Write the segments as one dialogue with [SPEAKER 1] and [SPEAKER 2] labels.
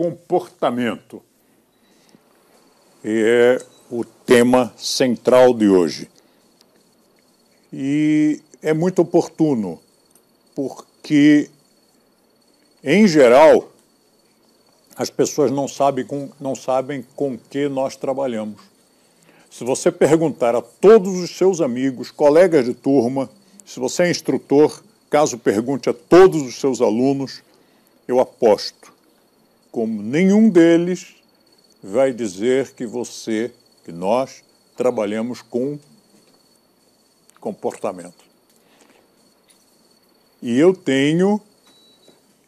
[SPEAKER 1] comportamento. E é o tema central de hoje. E é muito oportuno, porque, em geral, as pessoas não sabem com, não sabem com que nós trabalhamos. Se você perguntar a todos os seus amigos, colegas de turma, se você é instrutor, caso pergunte a todos os seus alunos, eu aposto, como nenhum deles vai dizer que você, que nós trabalhamos com comportamento. E eu tenho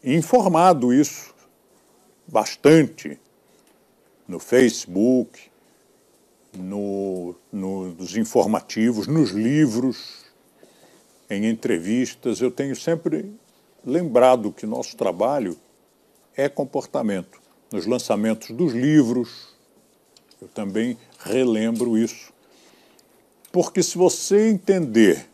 [SPEAKER 1] informado isso bastante no Facebook, no, no, nos informativos, nos livros, em entrevistas. Eu tenho sempre lembrado que nosso trabalho é comportamento. Nos lançamentos dos livros, eu também relembro isso. Porque se você entender,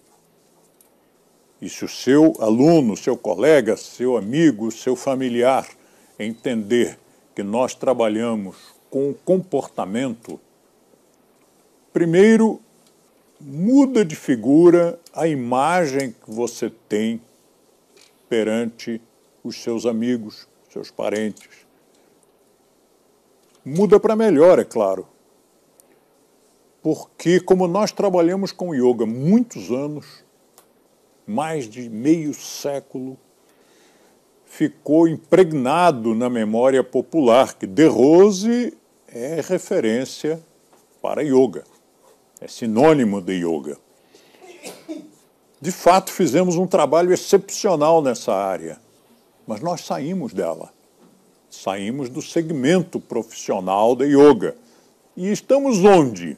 [SPEAKER 1] e se o seu aluno, seu colega, seu amigo, seu familiar entender que nós trabalhamos com comportamento, primeiro muda de figura a imagem que você tem perante os seus amigos, seus parentes. Muda para melhor, é claro. Porque, como nós trabalhamos com yoga muitos anos, mais de meio século, ficou impregnado na memória popular que De Rose é referência para yoga, é sinônimo de yoga. De fato, fizemos um trabalho excepcional nessa área, mas nós saímos dela. Saímos do segmento profissional da yoga. E estamos onde?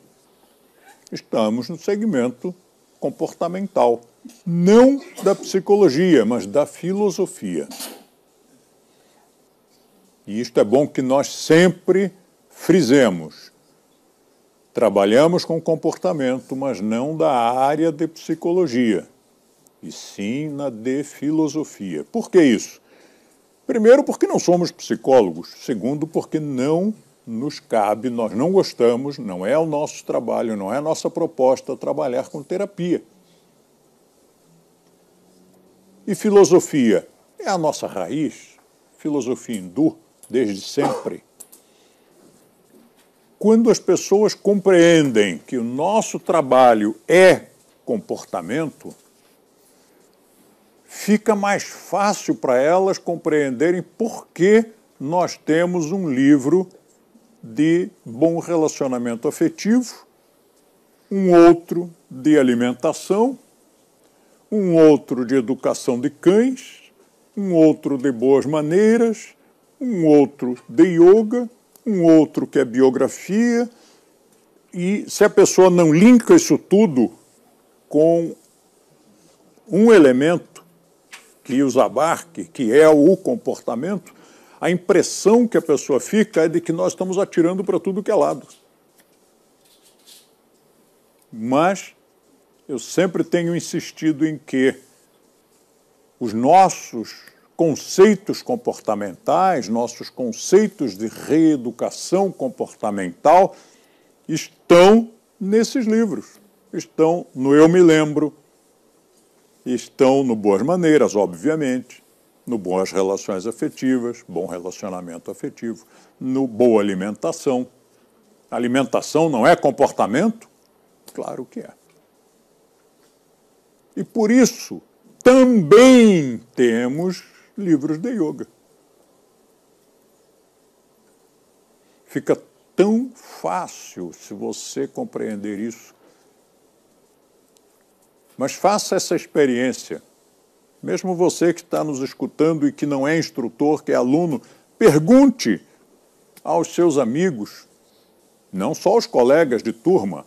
[SPEAKER 1] Estamos no segmento comportamental. Não da psicologia, mas da filosofia. E isto é bom que nós sempre frisemos. Trabalhamos com comportamento, mas não da área de psicologia, e sim na de filosofia. Por que isso? Primeiro, porque não somos psicólogos. Segundo, porque não nos cabe, nós não gostamos, não é o nosso trabalho, não é a nossa proposta trabalhar com terapia. E filosofia é a nossa raiz, filosofia hindu, desde sempre. Quando as pessoas compreendem que o nosso trabalho é comportamento, fica mais fácil para elas compreenderem por que nós temos um livro de bom relacionamento afetivo, um outro de alimentação, um outro de educação de cães, um outro de boas maneiras, um outro de yoga, um outro que é biografia. E se a pessoa não linka isso tudo com um elemento os abarque, que é o comportamento, a impressão que a pessoa fica é de que nós estamos atirando para tudo que é lado. Mas eu sempre tenho insistido em que os nossos conceitos comportamentais, nossos conceitos de reeducação comportamental estão nesses livros. Estão no Eu Me Lembro, estão no Boas Maneiras, obviamente, no Boas Relações Afetivas, Bom Relacionamento Afetivo, no Boa Alimentação. Alimentação não é comportamento? Claro que é. E por isso também temos livros de yoga. Fica tão fácil se você compreender isso. Mas faça essa experiência. Mesmo você que está nos escutando e que não é instrutor, que é aluno, pergunte aos seus amigos, não só aos colegas de turma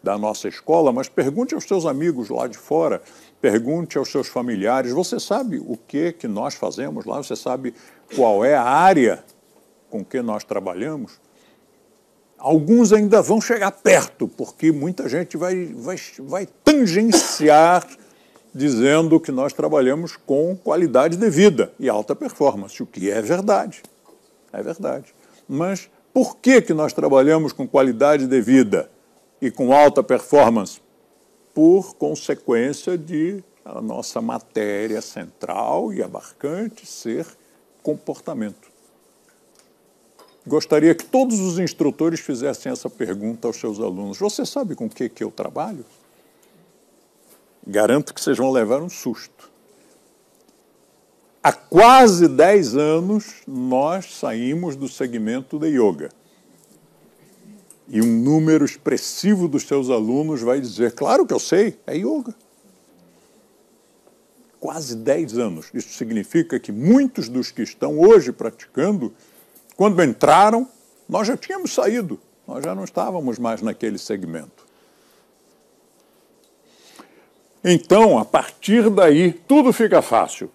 [SPEAKER 1] da nossa escola, mas pergunte aos seus amigos lá de fora Pergunte aos seus familiares. Você sabe o que que nós fazemos lá? Você sabe qual é a área com que nós trabalhamos? Alguns ainda vão chegar perto, porque muita gente vai, vai, vai tangenciar dizendo que nós trabalhamos com qualidade de vida e alta performance, o que é verdade. É verdade. Mas por que, que nós trabalhamos com qualidade de vida e com alta performance? Por consequência de a nossa matéria central e abarcante ser comportamento. Gostaria que todos os instrutores fizessem essa pergunta aos seus alunos. Você sabe com o que, que eu trabalho? Garanto que vocês vão levar um susto. Há quase 10 anos, nós saímos do segmento de yoga. E um número expressivo dos seus alunos vai dizer: Claro que eu sei, é yoga. Quase 10 anos. Isso significa que muitos dos que estão hoje praticando quando entraram, nós já tínhamos saído, nós já não estávamos mais naquele segmento. Então, a partir daí, tudo fica fácil.